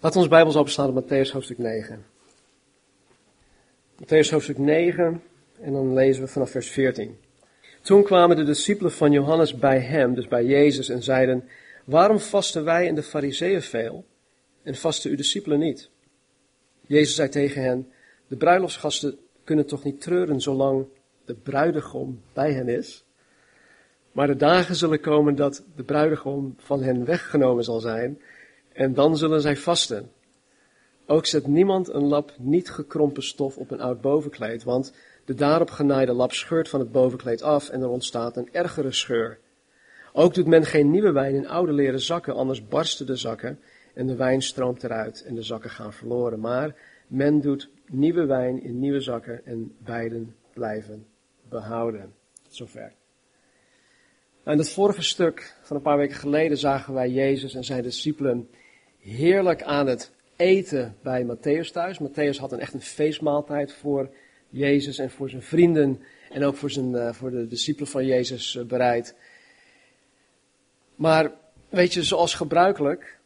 Laat ons Bijbels openslaan op Matthäus hoofdstuk 9. Matthäus hoofdstuk 9 en dan lezen we vanaf vers 14. Toen kwamen de discipelen van Johannes bij hem, dus bij Jezus, en zeiden, waarom vasten wij en de fariseeën veel en vasten uw discipelen niet? Jezus zei tegen hen, de bruiloftsgasten kunnen toch niet treuren zolang de bruidegom bij hen is? Maar de dagen zullen komen dat de bruidegom van hen weggenomen zal zijn en dan zullen zij vasten. Ook zet niemand een lap niet gekrompen stof op een oud bovenkleed, want de daarop genaaide lap scheurt van het bovenkleed af en er ontstaat een ergere scheur. Ook doet men geen nieuwe wijn in oude leren zakken, anders barsten de zakken en de wijn stroomt eruit en de zakken gaan verloren. Maar men doet nieuwe wijn in nieuwe zakken en beiden blijven behouden. zover. In het vorige stuk van een paar weken geleden zagen wij Jezus en zijn discipelen heerlijk aan het eten bij Matthäus thuis. Matthäus had een echt een feestmaaltijd voor Jezus en voor zijn vrienden en ook voor, zijn, uh, voor de discipelen van Jezus uh, bereid. Maar weet je, zoals gebruikelijk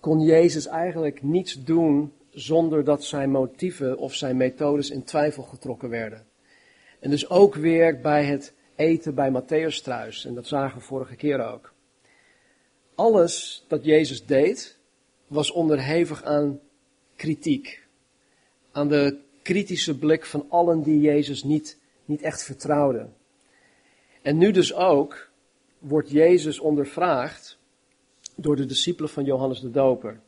kon Jezus eigenlijk niets doen zonder dat zijn motieven of zijn methodes in twijfel getrokken werden. En dus ook weer bij het eten bij Matthäus thuis. En dat zagen we vorige keer ook. Alles dat Jezus deed, was onderhevig aan kritiek. Aan de kritische blik van allen die Jezus niet, niet echt vertrouwden. En nu dus ook wordt Jezus ondervraagd door de discipelen van Johannes de Doper.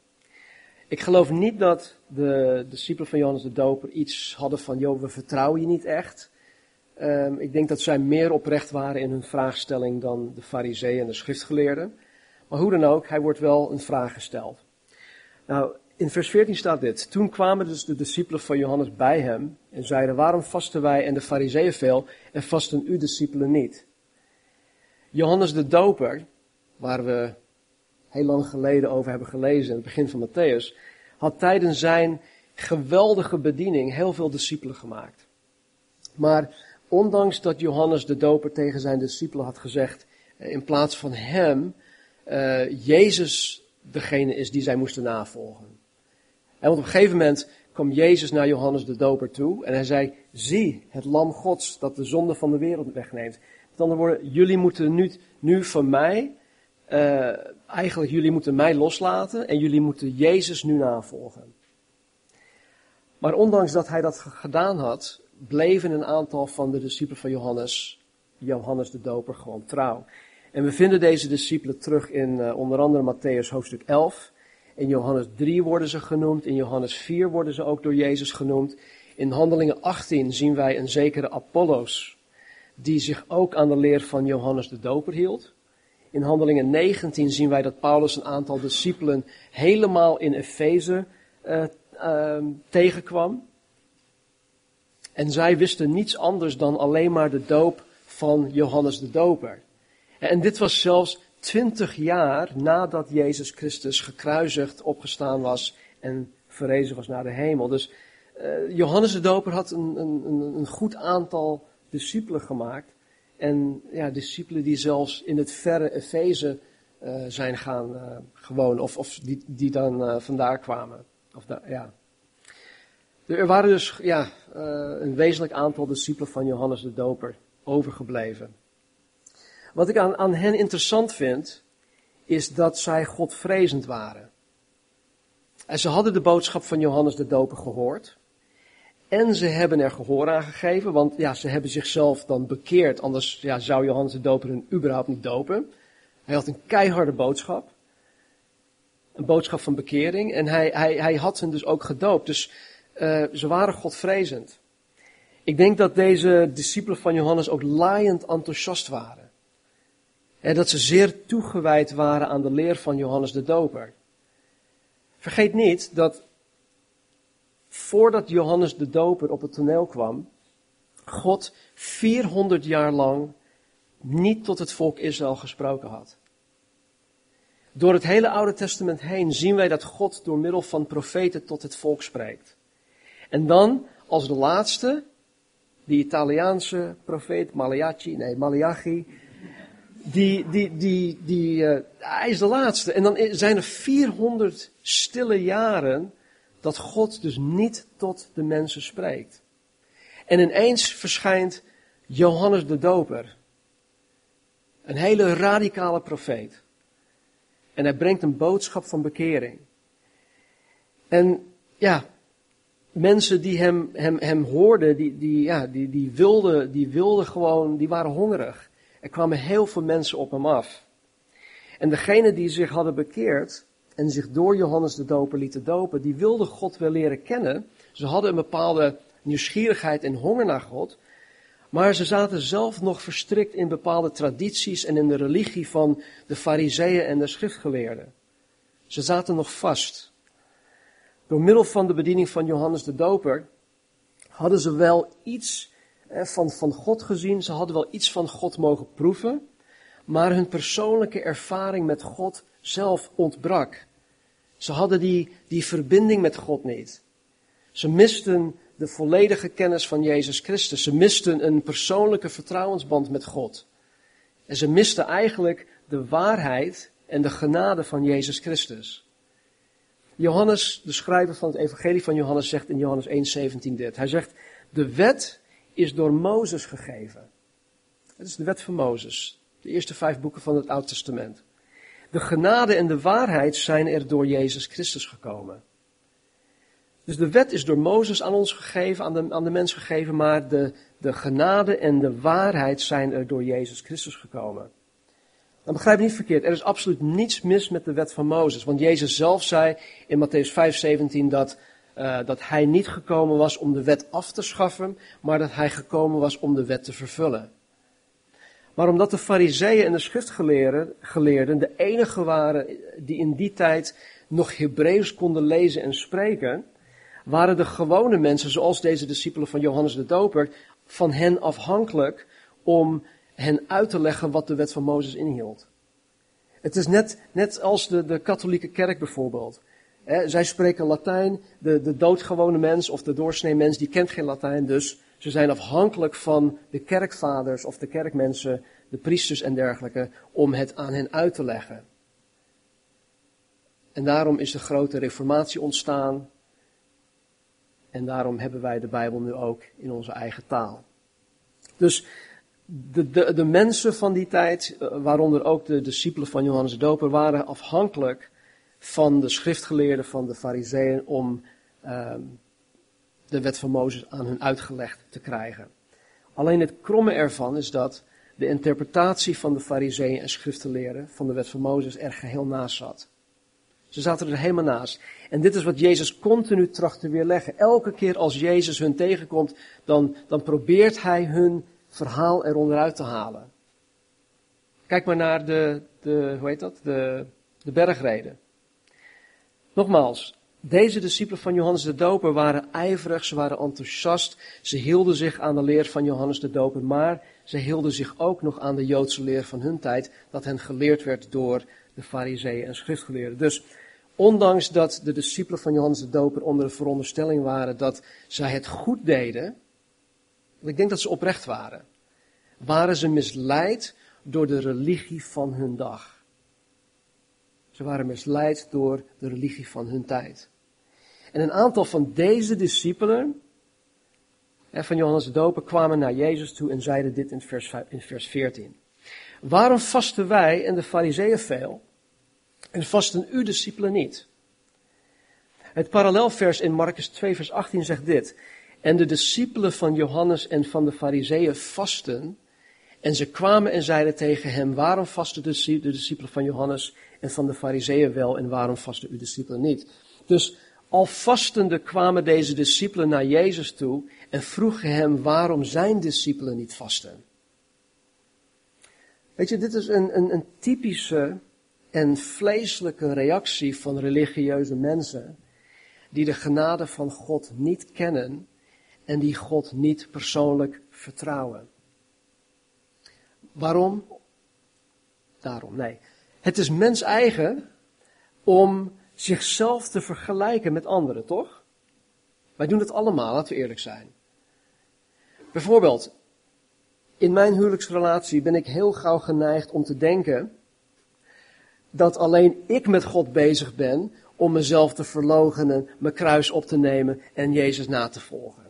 Ik geloof niet dat de discipelen van Johannes de Doper iets hadden van, joh, we vertrouwen je niet echt. Um, ik denk dat zij meer oprecht waren in hun vraagstelling dan de fariseeën en de schriftgeleerden. Maar hoe dan ook, hij wordt wel een vraag gesteld. Nou, in vers 14 staat dit. Toen kwamen dus de discipelen van Johannes bij hem en zeiden, waarom vasten wij en de fariseeën veel en vasten uw discipelen niet? Johannes de Doper, waar we heel lang geleden over hebben gelezen in het begin van Matthäus, had tijdens zijn geweldige bediening heel veel discipelen gemaakt. Maar ondanks dat Johannes de Doper tegen zijn discipelen had gezegd, eh, in plaats van hem, uh, Jezus degene is die zij moesten navolgen. En want op een gegeven moment kwam Jezus naar Johannes de Doper toe en hij zei, zie het lam Gods dat de zonde van de wereld wegneemt. Met andere woorden, jullie moeten nu, nu van mij, uh, eigenlijk jullie moeten mij loslaten en jullie moeten Jezus nu navolgen. Maar ondanks dat hij dat gedaan had, bleven een aantal van de discipelen van Johannes, Johannes de Doper, gewoon trouw. En we vinden deze discipelen terug in uh, onder andere Matthäus hoofdstuk 11. In Johannes 3 worden ze genoemd. In Johannes 4 worden ze ook door Jezus genoemd. In Handelingen 18 zien wij een zekere Apollos, die zich ook aan de leer van Johannes de Doper hield. In Handelingen 19 zien wij dat Paulus een aantal discipelen helemaal in Efeze uh, uh, tegenkwam. En zij wisten niets anders dan alleen maar de doop van Johannes de Doper. En dit was zelfs twintig jaar nadat Jezus Christus gekruisigd, opgestaan was en verrezen was naar de hemel. Dus uh, Johannes de Doper had een, een, een goed aantal discipelen gemaakt. En ja, discipelen die zelfs in het verre Efeze uh, zijn gaan uh, gewoon, of, of die, die dan vandaar kwamen. Of ja. Er waren dus ja, een wezenlijk aantal discipelen van Johannes de Doper overgebleven. Wat ik aan, aan hen interessant vind, is dat zij Godvrezend waren. En ze hadden de boodschap van Johannes de Doper gehoord. En ze hebben er gehoor aan gegeven, want ja, ze hebben zichzelf dan bekeerd. Anders ja, zou Johannes de Doper hun überhaupt niet dopen. Hij had een keiharde boodschap. Een boodschap van bekering. En hij, hij, hij had hen dus ook gedoopt. Dus uh, ze waren godvrezend. Ik denk dat deze discipelen van Johannes ook laaiend enthousiast waren. En dat ze zeer toegewijd waren aan de leer van Johannes de Doper. Vergeet niet dat voordat Johannes de Doper op het toneel kwam, God 400 jaar lang niet tot het volk Israël gesproken had. Door het hele Oude Testament heen zien wij dat God door middel van profeten tot het volk spreekt. En dan, als de laatste, die Italiaanse profeet Malachi, nee, Malachi, die, die, die, die, uh, hij is de laatste. En dan zijn er 400 stille jaren dat God dus niet tot de mensen spreekt. En ineens verschijnt Johannes de Doper. Een hele radicale profeet. En hij brengt een boodschap van bekering. En ja, mensen die hem, hem, hem hoorden, die, die, ja, die, die, wilden, die wilden gewoon, die waren hongerig. Er kwamen heel veel mensen op hem af. En degenen die zich hadden bekeerd en zich door Johannes de Doper lieten dopen, die wilden God wel leren kennen. Ze hadden een bepaalde nieuwsgierigheid en honger naar God. Maar ze zaten zelf nog verstrikt in bepaalde tradities en in de religie van de fariseeën en de schriftgeleerden. Ze zaten nog vast. Door middel van de bediening van Johannes de Doper hadden ze wel iets van, van God gezien, ze hadden wel iets van God mogen proeven, maar hun persoonlijke ervaring met God zelf ontbrak. Ze hadden die, die verbinding met God niet. Ze misten de volledige kennis van Jezus Christus. Ze misten een persoonlijke vertrouwensband met God. En ze misten eigenlijk de waarheid en de genade van Jezus Christus. Johannes, de schrijver van het evangelie van Johannes, zegt in Johannes 1,17 dit. Hij zegt, de wet is door Mozes gegeven. Het is de wet van Mozes. De eerste vijf boeken van het Oude Testament. De genade en de waarheid zijn er door Jezus Christus gekomen. Dus de wet is door Mozes aan ons gegeven, aan de, aan de mens gegeven, maar de, de genade en de waarheid zijn er door Jezus Christus gekomen. Dan begrijp je niet verkeerd, er is absoluut niets mis met de wet van Mozes. Want Jezus zelf zei in Matthäus 5:17 dat, uh, dat hij niet gekomen was om de wet af te schaffen, maar dat hij gekomen was om de wet te vervullen. Maar omdat de fariseeën en de schriftgeleerden de enige waren die in die tijd nog Hebreeuws konden lezen en spreken, waren de gewone mensen, zoals deze discipelen van Johannes de Doper, van hen afhankelijk om hen uit te leggen wat de wet van Mozes inhield. Het is net, net als de, de katholieke kerk bijvoorbeeld. Zij spreken Latijn, de, de doodgewone mens of de doorsnee mens, die kent geen Latijn, dus ze zijn afhankelijk van de kerkvaders of de kerkmensen, de priesters en dergelijke, om het aan hen uit te leggen. En daarom is de grote reformatie ontstaan. En daarom hebben wij de Bijbel nu ook in onze eigen taal. Dus de, de, de mensen van die tijd, eh, waaronder ook de discipelen van Johannes de Doper, waren afhankelijk van de schriftgeleerden, van de fariseeën, om um, de wet van Mozes aan hun uitgelegd te krijgen. Alleen het kromme ervan is dat de interpretatie van de fariseeën en schriftgeleerden van de wet van Mozes er geheel naast zat. Ze zaten er helemaal naast. En dit is wat Jezus continu tracht te weerleggen. Elke keer als Jezus hun tegenkomt, dan, dan probeert hij hun verhaal eronder uit te halen. Kijk maar naar de, de hoe heet dat? De, de bergreden. Nogmaals, deze discipelen van Johannes de Doper waren ijverig, ze waren enthousiast, ze hielden zich aan de leer van Johannes de Doper, maar ze hielden zich ook nog aan de Joodse leer van hun tijd, dat hen geleerd werd door de fariseeën en schriftgeleerden. Dus ondanks dat de discipelen van Johannes de Doper onder de veronderstelling waren dat zij het goed deden, ik denk dat ze oprecht waren, waren ze misleid door de religie van hun dag. Ze waren misleid door de religie van hun tijd. En een aantal van deze discipelen van Johannes de Doper kwamen naar Jezus toe en zeiden dit in vers, in vers 14. Waarom vasten wij en de fariseeën veel en vasten uw discipelen niet? Het parallelvers in Marcus 2 vers 18 zegt dit. En de discipelen van Johannes en van de fariseeën vasten en ze kwamen en zeiden tegen hem, waarom vasten de discipelen van Johannes en van de fariseeën wel en waarom vasten uw discipelen niet? Dus al vastende kwamen deze discipelen naar Jezus toe en vroegen hem waarom zijn discipelen niet vasten. Weet je, dit is een, een, een typische en vleeselijke reactie van religieuze mensen die de genade van God niet kennen en die God niet persoonlijk vertrouwen. Waarom? Daarom, nee. Het is mens eigen om zichzelf te vergelijken met anderen, toch? Wij doen het allemaal, laten we eerlijk zijn. Bijvoorbeeld, In mijn huwelijksrelatie ben ik heel gauw geneigd om te denken dat alleen ik met God bezig ben om mezelf te verloochenen, mijn kruis op te nemen en Jezus na te volgen.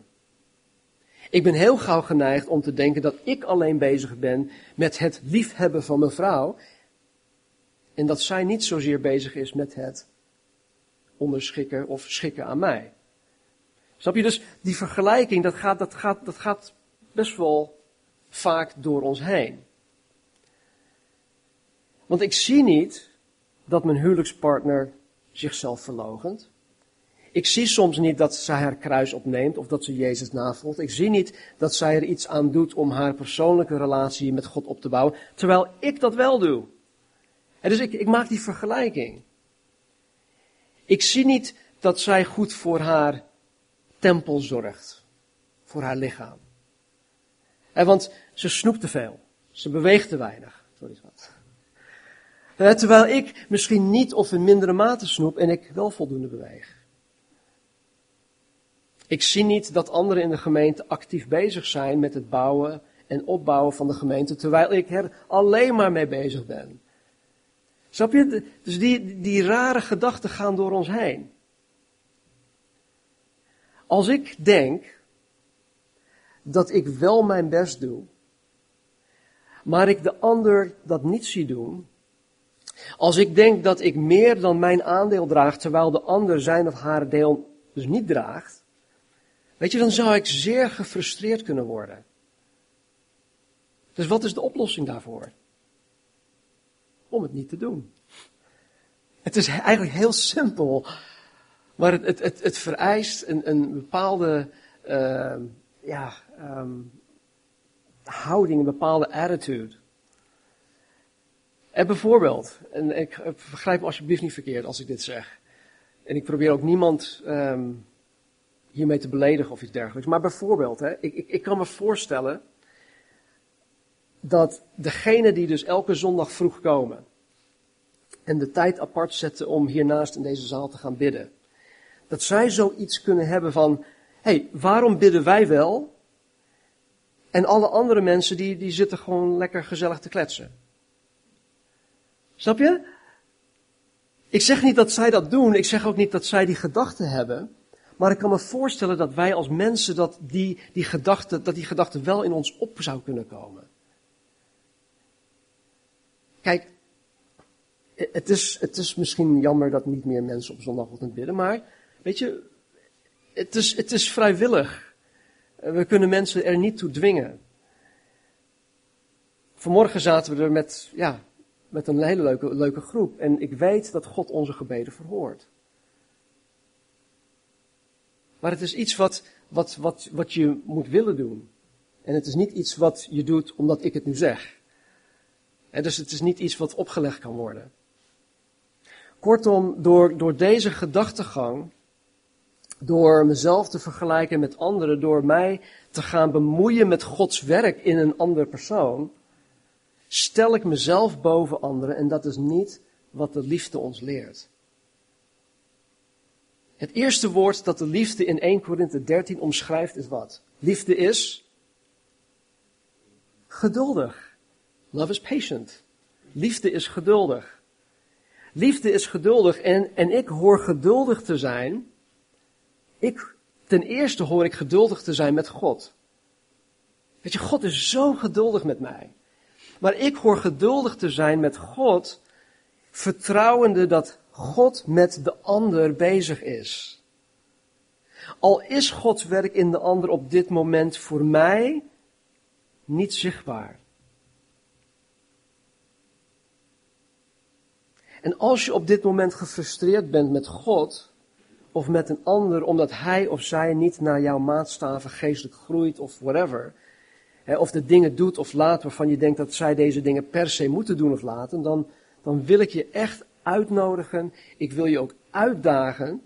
Ik ben heel gauw geneigd om te denken dat ik alleen bezig ben met het liefhebben van mijn vrouw en dat zij niet zozeer bezig is met het onderschikken of schikken aan mij. Snap je? Dus die vergelijking, dat gaat, dat gaat, dat gaat best wel vaak door ons heen. Want ik zie niet dat mijn huwelijkspartner zichzelf verlogent. Ik zie soms niet dat zij haar kruis opneemt of dat ze Jezus navolgt. Ik zie niet dat zij er iets aan doet om haar persoonlijke relatie met God op te bouwen, terwijl ik dat wel doe. En dus ik, ik maak die vergelijking. Ik zie niet dat zij goed voor haar tempel zorgt, voor haar lichaam. En want ze snoept te veel, ze beweegt te weinig. Sorry, wat. Terwijl ik misschien niet of in mindere mate snoep en ik wel voldoende beweeg. Ik zie niet dat anderen in de gemeente actief bezig zijn met het bouwen en opbouwen van de gemeente, terwijl ik er alleen maar mee bezig ben. Snap je? Dus die, die rare gedachten gaan door ons heen. Als ik denk dat ik wel mijn best doe, maar ik de ander dat niet zie doen, als ik denk dat ik meer dan mijn aandeel draag, terwijl de ander zijn of haar deel dus niet draagt, weet je, dan zou ik zeer gefrustreerd kunnen worden. Dus wat is de oplossing daarvoor? Om het niet te doen. Het is eigenlijk heel simpel, maar het, het, het, het vereist een, een bepaalde uh, ja, um, houding, een bepaalde attitude. En bijvoorbeeld, en ik begrijp me alsjeblieft niet verkeerd als ik dit zeg. En ik probeer ook niemand um, hiermee te beledigen of iets dergelijks. Maar bijvoorbeeld, hè, ik, ik, ik kan me voorstellen dat degene die dus elke zondag vroeg komen en de tijd apart zetten om hiernaast in deze zaal te gaan bidden, dat zij zoiets kunnen hebben van, hé, hey, waarom bidden wij wel en alle andere mensen die, die zitten gewoon lekker gezellig te kletsen? Snap je? Ik zeg niet dat zij dat doen, ik zeg ook niet dat zij die gedachten hebben. Maar ik kan me voorstellen dat wij als mensen dat die, die gedachten, dat die gedachten wel in ons op zou kunnen komen. Kijk, het is, het is misschien jammer dat niet meer mensen op zondagochtend bidden, maar weet je, het is, het is vrijwillig. We kunnen mensen er niet toe dwingen. Vanmorgen zaten we er met, ja, met een hele leuke, leuke groep. En ik weet dat God onze gebeden verhoort. Maar het is iets wat, wat, wat, wat je moet willen doen. En het is niet iets wat je doet omdat ik het nu zeg. En dus het is niet iets wat opgelegd kan worden. Kortom, door, door deze gedachtegang, door mezelf te vergelijken met anderen, door mij te gaan bemoeien met Gods werk in een ander persoon, stel ik mezelf boven anderen en dat is niet wat de liefde ons leert. Het eerste woord dat de liefde in 1 Korinthe 13 omschrijft is wat? Liefde is geduldig. Love is patient. Liefde is geduldig. Liefde is geduldig en, en ik hoor geduldig te zijn. Ik, ten eerste hoor ik geduldig te zijn met God. Weet je, God is zo geduldig met mij. Maar ik hoor geduldig te zijn met God, vertrouwende dat God met de ander bezig is. Al is Gods werk in de ander op dit moment voor mij niet zichtbaar. En als je op dit moment gefrustreerd bent met God of met een ander omdat hij of zij niet naar jouw maatstaven geestelijk groeit of whatever, of de dingen doet of laat waarvan je denkt dat zij deze dingen per se moeten doen of laten, dan, dan wil ik je echt uitnodigen, ik wil je ook uitdagen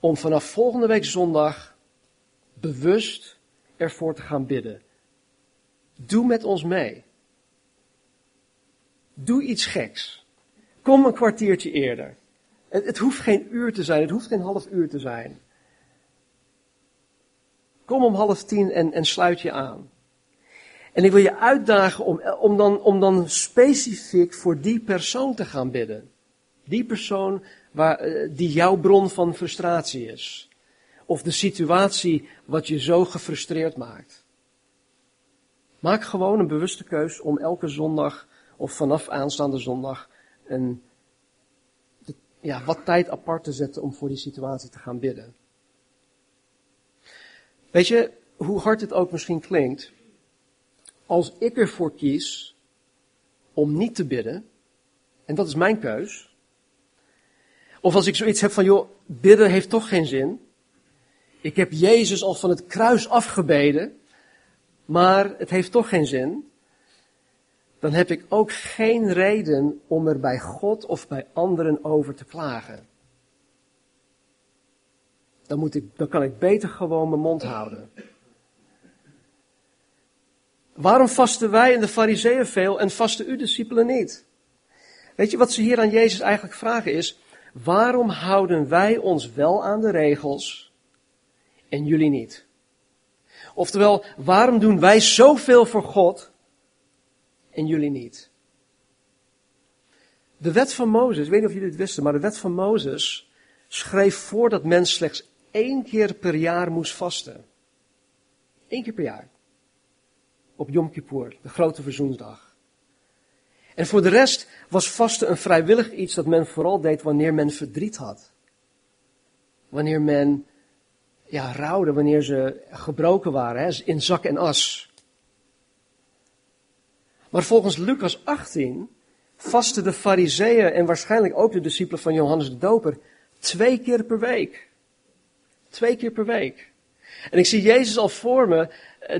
om vanaf volgende week zondag bewust ervoor te gaan bidden. Doe met ons mee. Doe iets geks. Kom een kwartiertje eerder. Het, het, hoeft geen uur te zijn, het hoeft geen half uur te zijn. Kom om half tien en, en sluit je aan. En ik wil je uitdagen om, om, dan, om dan specifiek voor die persoon te gaan bidden. Die persoon waar, eh, die jouw bron van frustratie is. Of de situatie wat je zo gefrustreerd maakt. Maak gewoon een bewuste keus om elke zondag of vanaf aanstaande zondag een, ja, wat tijd apart te zetten om voor die situatie te gaan bidden. Weet je, hoe hard het ook misschien klinkt, als ik ervoor kies om niet te bidden, en dat is mijn keus, of als ik zoiets heb van, joh, bidden heeft toch geen zin. Ik heb Jezus al van het kruis afgebeden, maar het heeft toch geen zin. Dan heb ik ook geen reden om er bij God of bij anderen over te klagen. Dan, moet ik, dan kan ik beter gewoon mijn mond houden. Waarom vasten wij en de fariseeën veel en vasten uw discipelen niet? Weet je wat ze hier aan Jezus eigenlijk vragen is, waarom houden wij ons wel aan de regels en jullie niet? Oftewel, waarom doen wij zoveel voor God en jullie niet? De wet van Mozes, ik weet niet of jullie het wisten, maar de wet van Mozes schreef voor dat men slechts één keer per jaar moest vasten. Eén keer per jaar. Op Yom Kippur, de grote verzoensdag. En voor de rest was vasten een vrijwillig iets dat men vooral deed wanneer men verdriet had. Wanneer men ja, rouwde, wanneer ze gebroken waren, hè, in zak en as. Maar volgens Lucas 18 vasten de fariseeën en waarschijnlijk ook de discipelen van Johannes de Doper twee keer per week. Twee keer per week. En ik zie Jezus al voor me,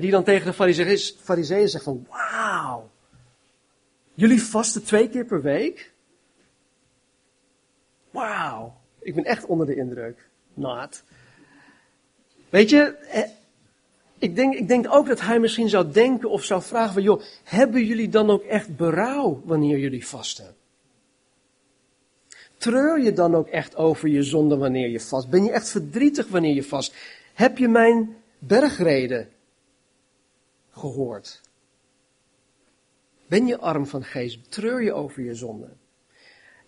die dan tegen de fariseeën zegt van, wauw, jullie vasten twee keer per week? Wauw, ik ben echt onder de indruk. Not. Weet je, eh, ik denk, ik denk ook dat hij misschien zou denken of zou vragen van, joh, hebben jullie dan ook echt berouw wanneer jullie vasten? Treur je dan ook echt over je zonde wanneer je vast? Ben je echt verdrietig wanneer je vast? Heb je mijn bergreden gehoord? Ben je arm van geest? Treur je over je zonde?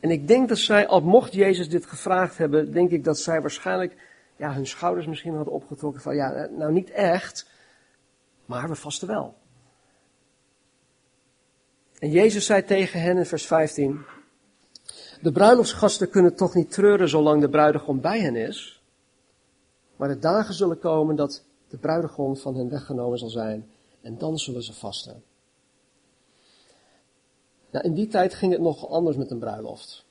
En ik denk dat zij, al mocht Jezus dit gevraagd hebben, denk ik dat zij waarschijnlijk ja, hun schouders misschien hadden opgetrokken van ja, nou niet echt, maar we vasten wel. En Jezus zei tegen hen in vers 15, de bruiloftsgasten kunnen toch niet treuren zolang de bruidegom bij hen is, maar de dagen zullen komen dat de bruidegom van hen weggenomen zal zijn en dan zullen ze vasten. Nou, in die tijd ging het nog anders met een bruiloft.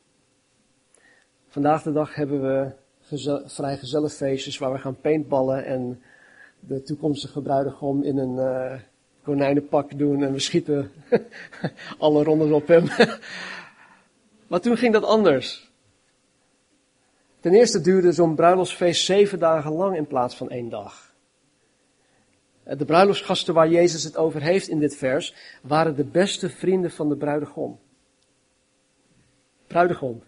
Vandaag de dag hebben we gezel, feestjes waar we gaan paintballen en de toekomstige bruidegom in een uh, konijnenpak doen en we schieten alle rondes op hem. maar toen ging dat anders. Ten eerste duurde zo'n bruiloftsfeest zeven dagen lang in plaats van één dag. De bruiloftsgasten waar Jezus het over heeft in dit vers waren de beste vrienden van de bruidegom. Bruidegom.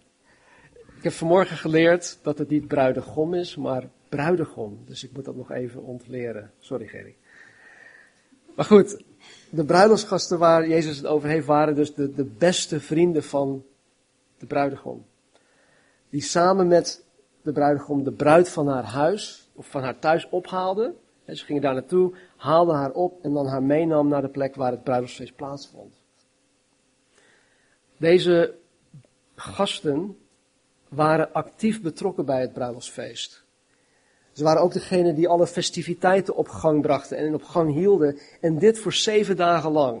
Ik heb vanmorgen geleerd dat het niet bruidegom is, maar bruidegom. Dus ik moet dat nog even ontleren. Sorry, Gerry. Maar goed, de bruiloftsgasten waar Jezus het over heeft, waren dus de, de beste vrienden van de bruidegom. Die samen met de bruidegom de bruid van haar huis, of van haar thuis ophaalden. ze gingen daar naartoe, haalden haar op en dan haar meenam naar de plek waar het bruiloftsfeest plaatsvond. Deze gasten waren actief betrokken bij het bruiloftsfeest. Ze waren ook degene die alle festiviteiten op gang brachten en op gang hielden. En dit voor zeven dagen lang.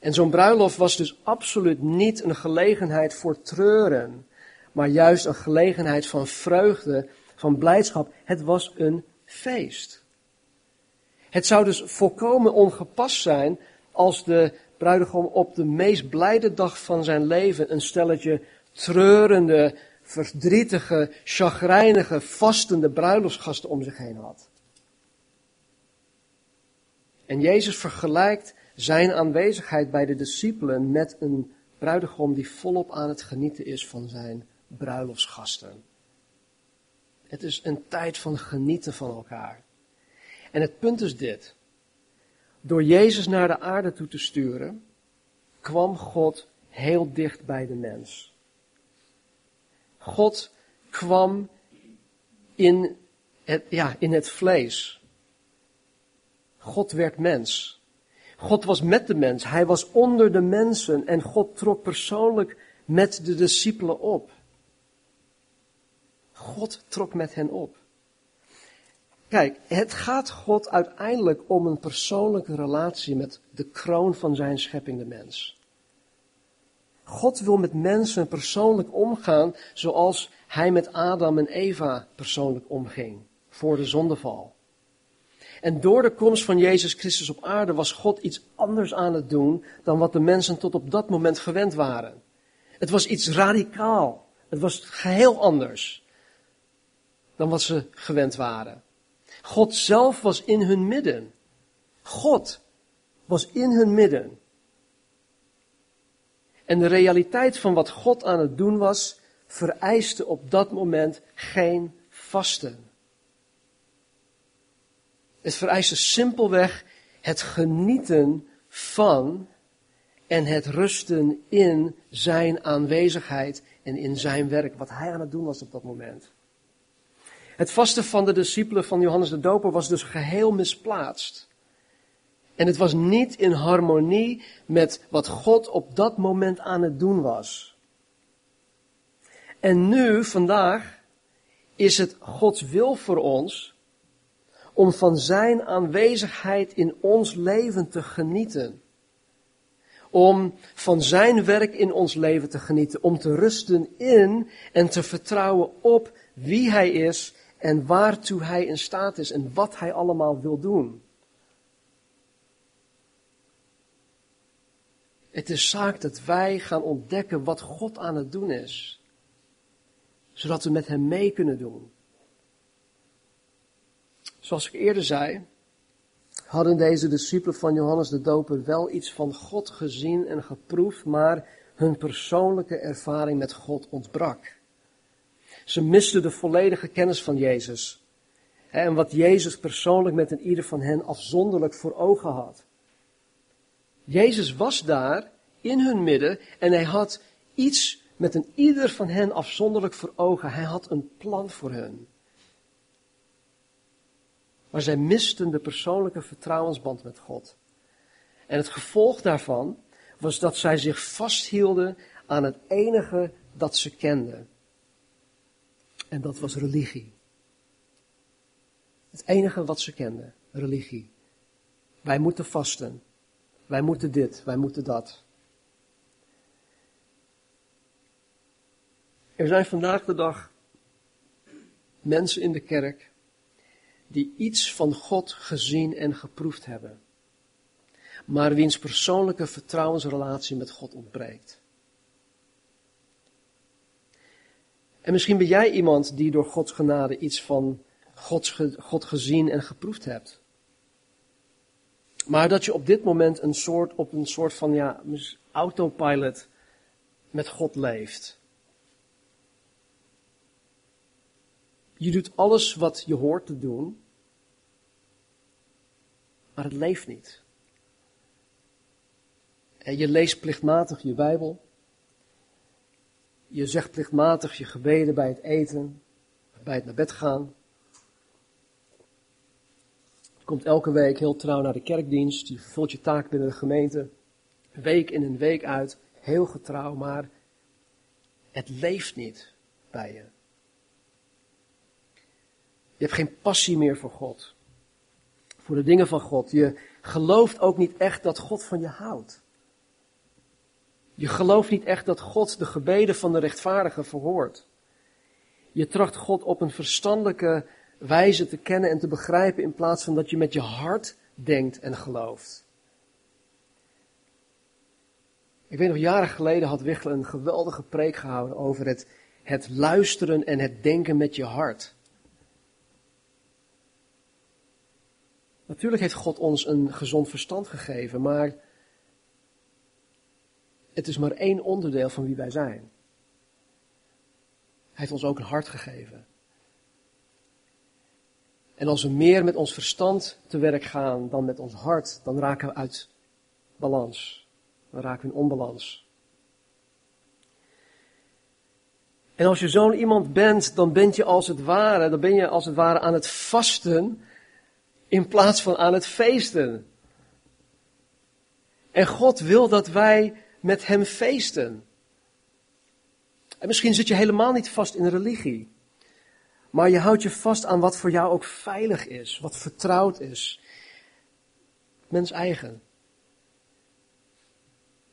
En zo'n bruiloft was dus absoluut niet een gelegenheid voor treuren, maar juist een gelegenheid van vreugde, van blijdschap. Het was een feest. Het zou dus volkomen ongepast zijn als de bruidegom op de meest blijde dag van zijn leven een stelletje treurende, verdrietige, chagrijnige, vastende bruiloftsgasten om zich heen had. En Jezus vergelijkt zijn aanwezigheid bij de discipelen met een bruidegom die volop aan het genieten is van zijn bruiloftsgasten. Het is een tijd van genieten van elkaar. En het punt is dit. Door Jezus naar de aarde toe te sturen, kwam God heel dicht bij de mens. God kwam in het, ja, in het vlees. God werd mens. God was met de mens. Hij was onder de mensen en God trok persoonlijk met de discipelen op. God trok met hen op. Kijk, het gaat God uiteindelijk om een persoonlijke relatie met de kroon van zijn schepping, de mens. God wil met mensen persoonlijk omgaan zoals hij met Adam en Eva persoonlijk omging voor de zondeval. En door de komst van Jezus Christus op aarde was God iets anders aan het doen dan wat de mensen tot op dat moment gewend waren. Het was iets radicaal. Het was geheel anders dan wat ze gewend waren. God zelf was in hun midden. God was in hun midden. En de realiteit van wat God aan het doen was, vereiste op dat moment geen vasten. Het vereiste simpelweg het genieten van en het rusten in zijn aanwezigheid en in zijn werk, wat hij aan het doen was op dat moment. Het vasten van de discipelen van Johannes de Doper was dus geheel misplaatst. En het was niet in harmonie met wat God op dat moment aan het doen was. En nu, vandaag, is het Gods wil voor ons om van Zijn aanwezigheid in ons leven te genieten. Om van Zijn werk in ons leven te genieten. Om te rusten in en te vertrouwen op wie Hij is en waartoe Hij in staat is en wat Hij allemaal wil doen. Het is zaak dat wij gaan ontdekken wat God aan het doen is. Zodat we met Hem mee kunnen doen. Zoals ik eerder zei, hadden deze discipelen van Johannes de Doper wel iets van God gezien en geproefd, maar hun persoonlijke ervaring met God ontbrak. Ze misten de volledige kennis van Jezus. En wat Jezus persoonlijk met een ieder van hen afzonderlijk voor ogen had. Jezus was daar in hun midden en hij had iets met een ieder van hen afzonderlijk voor ogen. Hij had een plan voor hen. Maar zij misten de persoonlijke vertrouwensband met God. En het gevolg daarvan was dat zij zich vasthielden aan het enige dat ze kenden. En dat was religie. Het enige wat ze kenden, religie. Wij moeten vasten. Wij moeten dit, wij moeten dat. Er zijn vandaag de dag mensen in de kerk die iets van God gezien en geproefd hebben, maar wiens persoonlijke vertrouwensrelatie met God ontbreekt. En misschien ben jij iemand die door Gods genade iets van Gods, God gezien en geproefd hebt. Maar dat je op dit moment een soort, op een soort van ja, autopilot met God leeft. Je doet alles wat je hoort te doen, maar het leeft niet. En je leest plichtmatig je Bijbel. Je zegt plichtmatig je gebeden bij het eten, bij het naar bed gaan. Je komt elke week heel trouw naar de kerkdienst. Je vervult je taak binnen de gemeente. Week in en week uit. Heel getrouw, maar het leeft niet bij je. Je hebt geen passie meer voor God. Voor de dingen van God. Je gelooft ook niet echt dat God van je houdt. Je gelooft niet echt dat God de gebeden van de rechtvaardigen verhoort. Je tracht God op een verstandelijke wijze te kennen en te begrijpen in plaats van dat je met je hart denkt en gelooft. Ik weet nog, jaren geleden had Wichel een geweldige preek gehouden over het, het luisteren en het denken met je hart. Natuurlijk heeft God ons een gezond verstand gegeven, maar het is maar één onderdeel van wie wij zijn. Hij heeft ons ook een hart gegeven. En als we meer met ons verstand te werk gaan dan met ons hart, dan raken we uit balans. Dan raken we in onbalans. En als je zo'n iemand bent, dan ben je als het ware, dan ben je als het ware aan het vasten in plaats van aan het feesten. En God wil dat wij met Hem feesten. En misschien zit je helemaal niet vast in religie. Maar je houdt je vast aan wat voor jou ook veilig is, wat vertrouwd is. Mens eigen.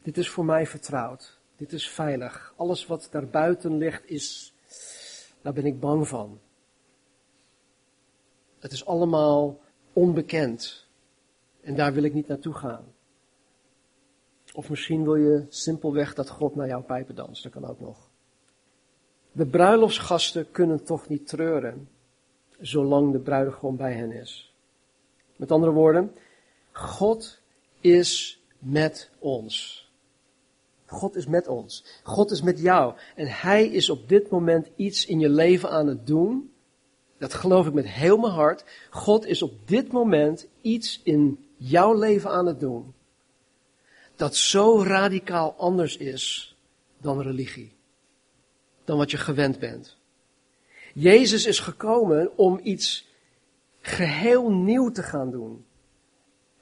Dit is voor mij vertrouwd. Dit is veilig. Alles wat daarbuiten ligt is, daar ben ik bang van. Het is allemaal onbekend. En daar wil ik niet naartoe gaan. Of misschien wil je simpelweg dat God naar jouw pijpen danst. Dat kan ook nog. De bruiloftsgasten kunnen toch niet treuren, zolang de bruidegom bij hen is. Met andere woorden, God is met ons. God is met ons. God is met jou. En Hij is op dit moment iets in je leven aan het doen. Dat geloof ik met heel mijn hart. God is op dit moment iets in jouw leven aan het doen. Dat zo radicaal anders is dan religie. Dan wat je gewend bent. Jezus is gekomen om iets geheel nieuw te gaan doen.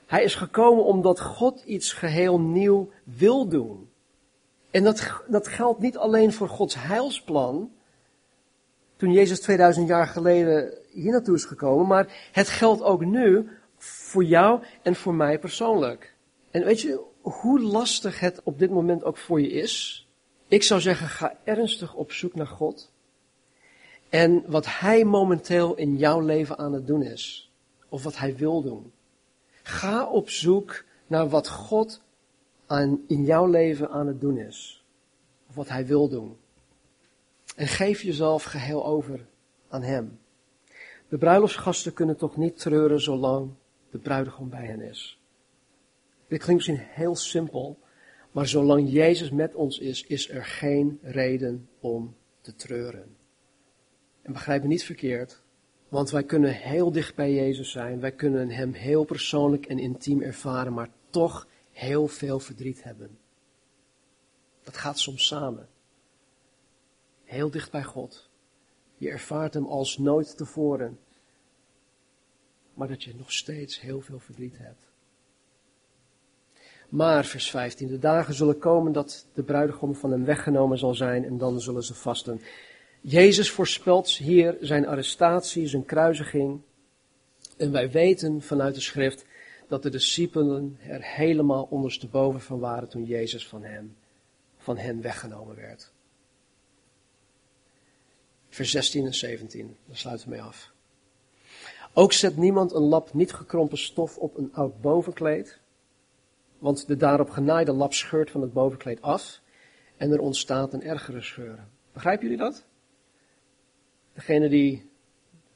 Hij is gekomen omdat God iets geheel nieuw wil doen. En dat, dat geldt niet alleen voor Gods heilsplan, toen Jezus 2000 jaar geleden hier naartoe is gekomen, maar het geldt ook nu voor jou en voor mij persoonlijk. En weet je hoe lastig het op dit moment ook voor je is? Ik zou zeggen, ga ernstig op zoek naar God. En wat Hij momenteel in jouw leven aan het doen is. Of wat Hij wil doen. Ga op zoek naar wat God aan, in jouw leven aan het doen is. Of wat hij wil doen. En geef jezelf geheel over aan hem. De bruiloftsgasten kunnen toch niet treuren zolang de bruidegom bij hen is. Dit klinkt misschien heel simpel, maar zolang Jezus met ons is, is er geen reden om te treuren. En begrijp me niet verkeerd, want wij kunnen heel dicht bij Jezus zijn, wij kunnen Hem heel persoonlijk en intiem ervaren, maar toch heel veel verdriet hebben. Dat gaat soms samen. Heel dicht bij God. Je ervaart Hem als nooit tevoren. Maar dat je nog steeds heel veel verdriet hebt. Maar, vers 15, de dagen zullen komen dat de bruidegom van hem weggenomen zal zijn en dan zullen ze vasten. Jezus voorspelt hier zijn arrestatie, zijn kruisiging. En wij weten vanuit de schrift dat de discipelen er helemaal ondersteboven van waren toen Jezus van hem, van hen weggenomen werd. Vers 16 en 17, daar sluiten we mee af. Ook zet niemand een lap niet gekrompen stof op een oud bovenkleed, want de daarop genaaide lap scheurt van het bovenkleed af en er ontstaat een ergere scheur. Begrijpen jullie dat? Degene die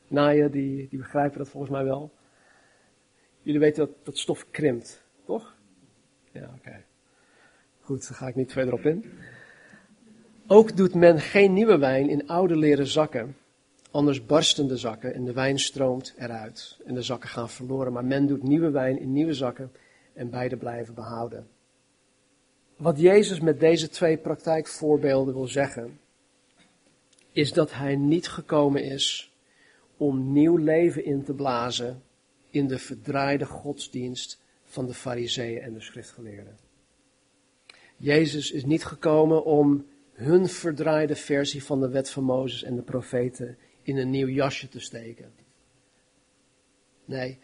naaien, die, die begrijpen dat volgens mij wel. Jullie weten dat, dat stof krimpt, toch? Ja, oké. Goed, daar ga ik niet verder op in. Ook doet men geen nieuwe wijn in oude leren zakken, anders barsten de zakken en de wijn stroomt eruit en de zakken gaan verloren. Maar men doet nieuwe wijn in nieuwe zakken en beide blijven behouden. Wat Jezus met deze twee praktijkvoorbeelden wil zeggen, is dat hij niet gekomen is om nieuw leven in te blazen in de verdraaide godsdienst van de fariseeën en de schriftgeleerden. Jezus is niet gekomen om hun verdraaide versie van de wet van Mozes en de profeten in een nieuw jasje te steken. Nee,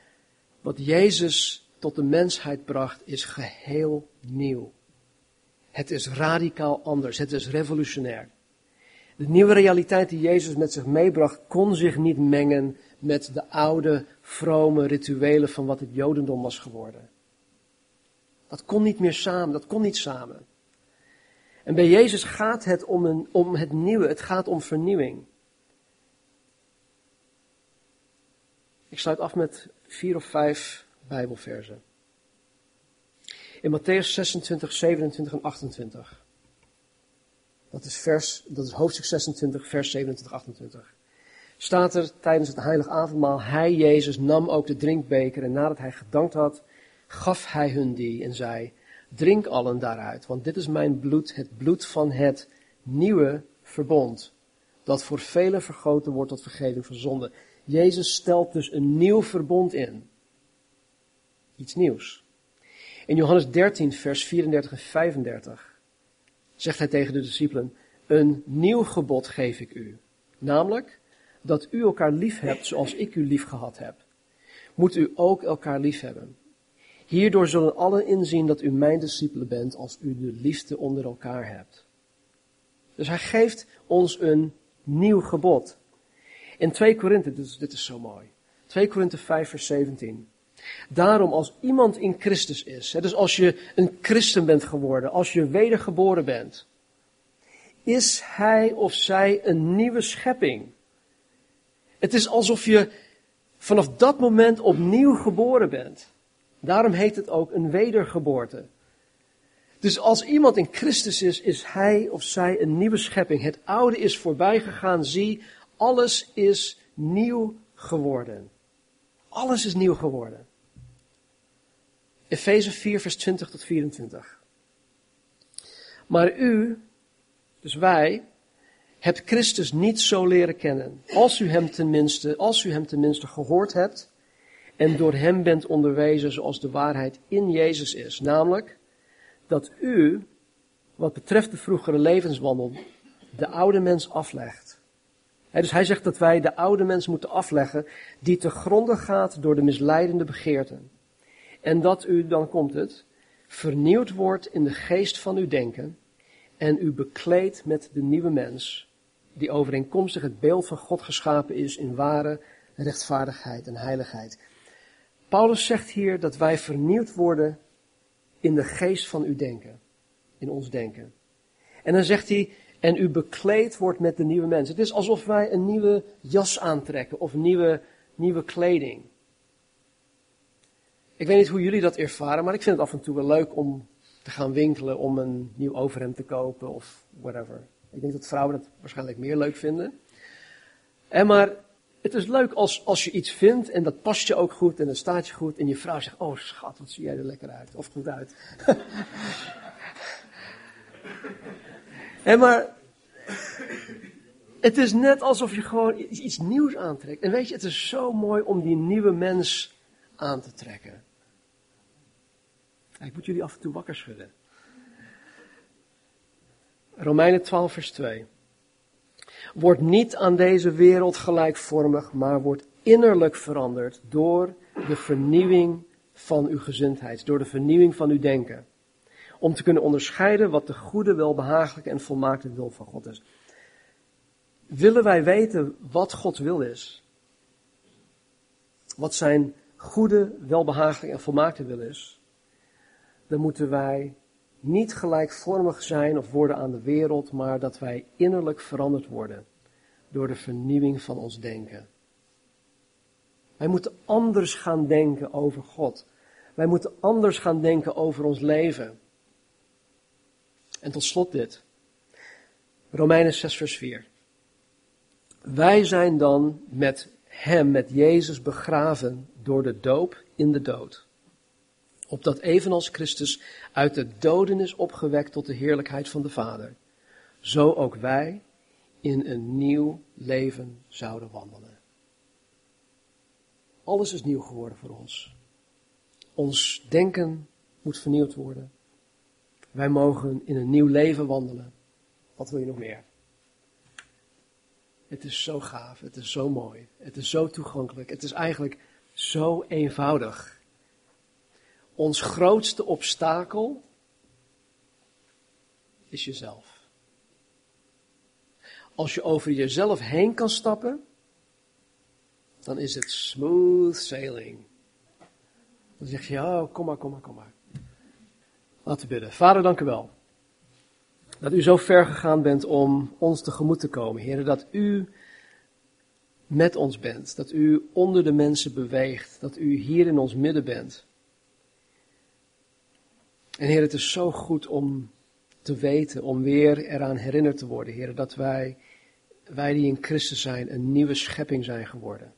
wat Jezus tot de mensheid bracht is geheel nieuw. Het is radicaal anders, het is revolutionair. De nieuwe realiteit die Jezus met zich meebracht kon zich niet mengen met de oude, vrome rituelen van wat het Jodendom was geworden. Dat kon niet meer samen, dat kon niet samen. En bij Jezus gaat het om, een, om het nieuwe, het gaat om vernieuwing. Ik sluit af met vier of vijf Bijbelversen. In Matthäus 26, 27 en 28. Dat is, vers, dat hoofdstuk 26, vers 27, 28. staat er tijdens het heilige avondmaal, hij, Jezus, nam ook de drinkbeker en nadat hij gedankt had, gaf hij hun die en zei, drink allen daaruit, want dit is mijn bloed, het bloed van het nieuwe verbond, dat voor velen vergoten wordt tot vergeving van zonde. Jezus stelt dus een nieuw verbond in. Iets nieuws. In Johannes 13, vers 34 en 35 zegt hij tegen de discipelen, een nieuw gebod geef ik u. Namelijk, dat u elkaar lief hebt zoals ik u lief gehad heb. Moet u ook elkaar lief hebben. Hierdoor zullen allen inzien dat u mijn discipelen bent als u de liefde onder elkaar hebt. Dus hij geeft ons een nieuw gebod. In 2 Korinthe, dit, dit is zo mooi. 2 Korinthe 5 vers 17. Daarom als iemand in Christus is, dus als je een christen bent geworden, als je wedergeboren bent, is hij of zij een nieuwe schepping. Het is alsof je vanaf dat moment opnieuw geboren bent. Daarom heet het ook een wedergeboorte. Dus als iemand in Christus is, is hij of zij een nieuwe schepping. Het oude is voorbij gegaan. Zie, alles is nieuw geworden. Alles is nieuw geworden. Efeze 4, vers 20 tot 24. Maar u, dus wij, hebt Christus niet zo leren kennen. Als u hem tenminste, als u hem tenminste gehoord hebt en door hem bent onderwezen zoals de waarheid in Jezus is. Namelijk dat u, wat betreft de vroegere levenswandel, de oude mens aflegt. dus hij zegt dat wij de oude mens moeten afleggen die te gronde gaat door de misleidende begeerten. En dat u, dan komt het, vernieuwd wordt in de geest van uw denken en u bekleedt met de nieuwe mens, die overeenkomstig het beeld van God geschapen is in ware rechtvaardigheid en heiligheid. Paulus zegt hier dat wij vernieuwd worden in de geest van uw denken, in ons denken. En dan zegt hij, en u bekleed wordt met de nieuwe mens. Het is alsof wij een nieuwe jas aantrekken of nieuwe, nieuwe kleding. Ik weet niet hoe jullie dat ervaren, maar ik vind het af en toe wel leuk om te gaan winkelen om een nieuw overhemd te kopen of whatever. Ik denk dat vrouwen dat waarschijnlijk meer leuk vinden. En maar het is leuk als, als je iets vindt en dat past je ook goed en dan staat je goed en je vrouw zegt, oh schat, wat zie jij er lekker uit. Of goed uit. en maar het is net alsof je gewoon iets nieuws aantrekt. En weet je, het is zo mooi om die nieuwe mens aan te trekken. Ik moet jullie af en toe wakker schudden. Romeinen 12, vers 2. Word niet aan deze wereld gelijkvormig, maar word innerlijk veranderd door de vernieuwing van uw gezindheid, door de vernieuwing van uw denken. Om te kunnen onderscheiden wat de goede, welbehagelijke en volmaakte wil van God is. Willen wij weten wat Gods wil is? Wat zijn goede, welbehagelijke en volmaakte wil is? Dan moeten wij niet gelijkvormig zijn of worden aan de wereld, maar dat wij innerlijk veranderd worden door de vernieuwing van ons denken. Wij moeten anders gaan denken over God. Wij moeten anders gaan denken over ons leven. En tot slot dit. Romeinen 6 vers 4. Wij zijn dan met hem, met Jezus begraven door de doop in de dood opdat evenals Christus uit de doden is opgewekt tot de heerlijkheid van de Vader, zo ook wij in een nieuw leven zouden wandelen. Alles is nieuw geworden voor ons. Ons denken moet vernieuwd worden. Wij mogen in een nieuw leven wandelen. Wat wil je nog meer? Het is zo gaaf, het is zo mooi, het is zo toegankelijk, het is eigenlijk zo eenvoudig ons grootste obstakel is jezelf. Als je over jezelf heen kan stappen, dan is het smooth sailing. Dan zeg je, oh, kom maar, kom maar, kom maar. Laten we bidden. Vader, dank u wel. Dat u zo ver gegaan bent om ons tegemoet te komen, heren. Dat u met ons bent. Dat u onder de mensen beweegt. Dat u hier in ons midden bent. En Heer, het is zo goed om te weten, om weer eraan herinnerd te worden, Heer, dat wij wij die in Christus zijn, een nieuwe schepping zijn geworden.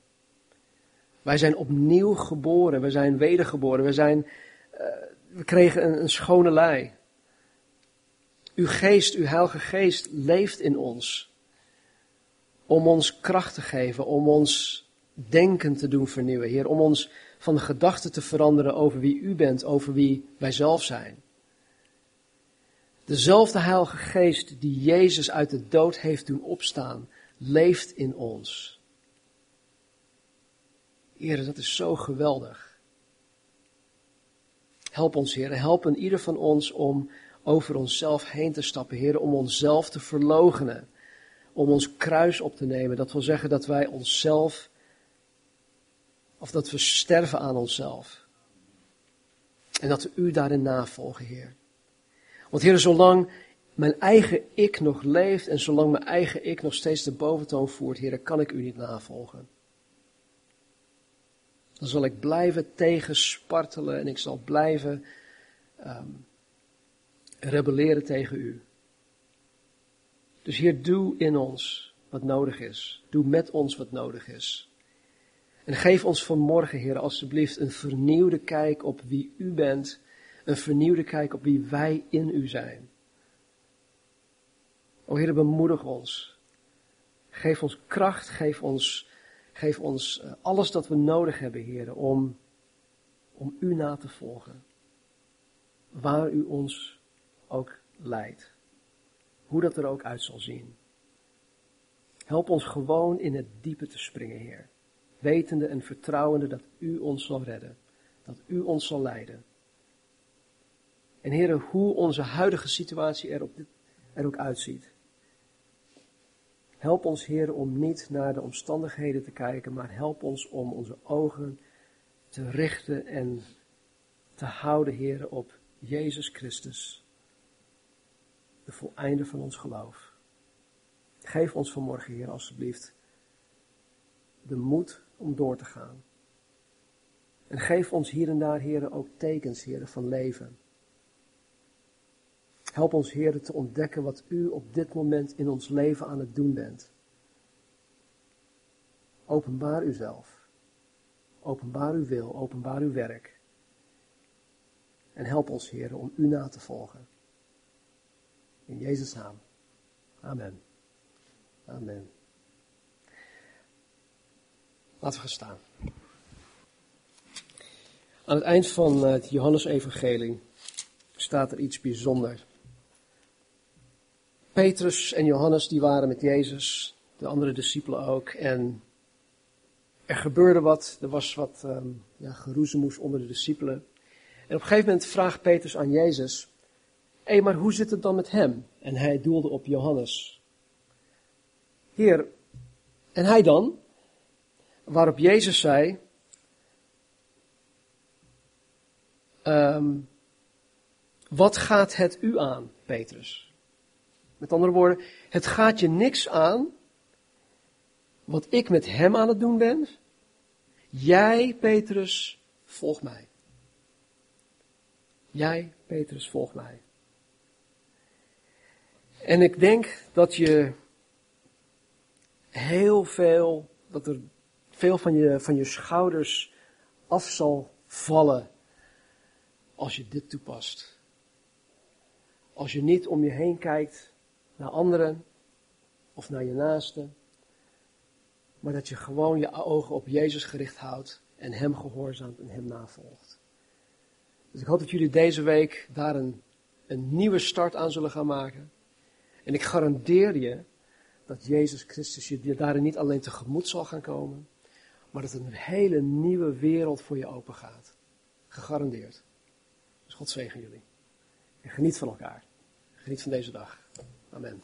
Wij zijn opnieuw geboren, we zijn wedergeboren, we, zijn, uh, we kregen een, een schone lei. Uw geest, uw heilige geest leeft in ons. Om ons kracht te geven, om ons denken te doen vernieuwen, Heer. Om ons van de gedachten te veranderen over wie u bent, over wie wij zelf zijn. Dezelfde Heilige Geest die Jezus uit de dood heeft doen opstaan, leeft in ons. Heer, dat is zo geweldig. Help ons, Heer. Help een ieder van ons om over onszelf heen te stappen, Heer. Om onszelf te verloochenen. Om ons kruis op te nemen. Dat wil zeggen dat wij onszelf, of dat we sterven aan onszelf. En dat we u daarin navolgen, Heer. Want Heer, zolang mijn eigen ik nog leeft en zolang mijn eigen ik nog steeds de boventoon voert, Heer, kan ik u niet navolgen. Dan zal ik blijven tegenspartelen en ik zal blijven um, rebelleren tegen u. Dus Heer, doe in ons wat nodig is. Doe met ons wat nodig is. En geef ons vanmorgen, Heer, alstublieft een vernieuwde kijk op wie u bent een vernieuwde kijk op wie wij in u zijn. O Heer, bemoedig ons. Geef ons kracht, geef ons, geef ons eh, alles dat we nodig hebben, Heer, om, om u na te volgen. Waar u ons ook leidt. Hoe dat er ook uit zal zien. Help ons gewoon in het diepe te springen, Heer. Wetende en vertrouwende dat u ons zal redden. Dat u ons zal leiden. En heren, hoe onze huidige situatie er, op er ook uitziet. Help ons, heren, om niet naar de omstandigheden te kijken, maar help ons om onze ogen te richten en te houden, heren, op Jezus Christus, de voleinde van ons geloof. Geef ons vanmorgen, Heer, alstublieft, de moed om door te gaan. En geef ons hier en daar, heren, ook tekens, heren, van leven. Help ons, Heer, te ontdekken wat U op dit moment in ons leven aan het doen bent. Openbaar Uzelf. Openbaar Uw wil, openbaar Uw werk. En help ons, Heer, om U na te volgen. In Jezus' naam. Amen. Amen. Laten we gaan staan. Aan het eind van het Johannes-evangelie staat er iets bijzonders. Petrus en Johannes die waren met Jezus, de andere discipelen ook. En er gebeurde wat, er was wat um, ja, geroezemoes onder de discipelen. En op een gegeven moment vraagt Petrus aan Jezus, hé, maar hoe zit het dan met hem? En hij doelde op Johannes. Heer, en hij dan? Waarop Jezus zei, um, wat gaat het u aan, Petrus? Met andere woorden, het gaat je niks aan wat ik met hem aan het doen ben. Jij, Petrus, volg mij. Jij, Petrus, volg mij. En ik denk dat je heel veel, dat er veel van je, van je schouders af zal vallen als je dit toepast. Als je niet om je heen kijkt naar anderen of naar je naasten, maar dat je gewoon je ogen op Jezus gericht houdt en Hem gehoorzaamt en Hem navolgt. Dus ik hoop dat jullie deze week daar een, een nieuwe start aan zullen gaan maken. En ik garandeer je dat Jezus Christus je daarin niet alleen tegemoet zal gaan komen, maar dat een hele nieuwe wereld voor je open gaat. Gegarandeerd. Dus God zegen jullie. En geniet van elkaar. Geniet van deze dag. Amen.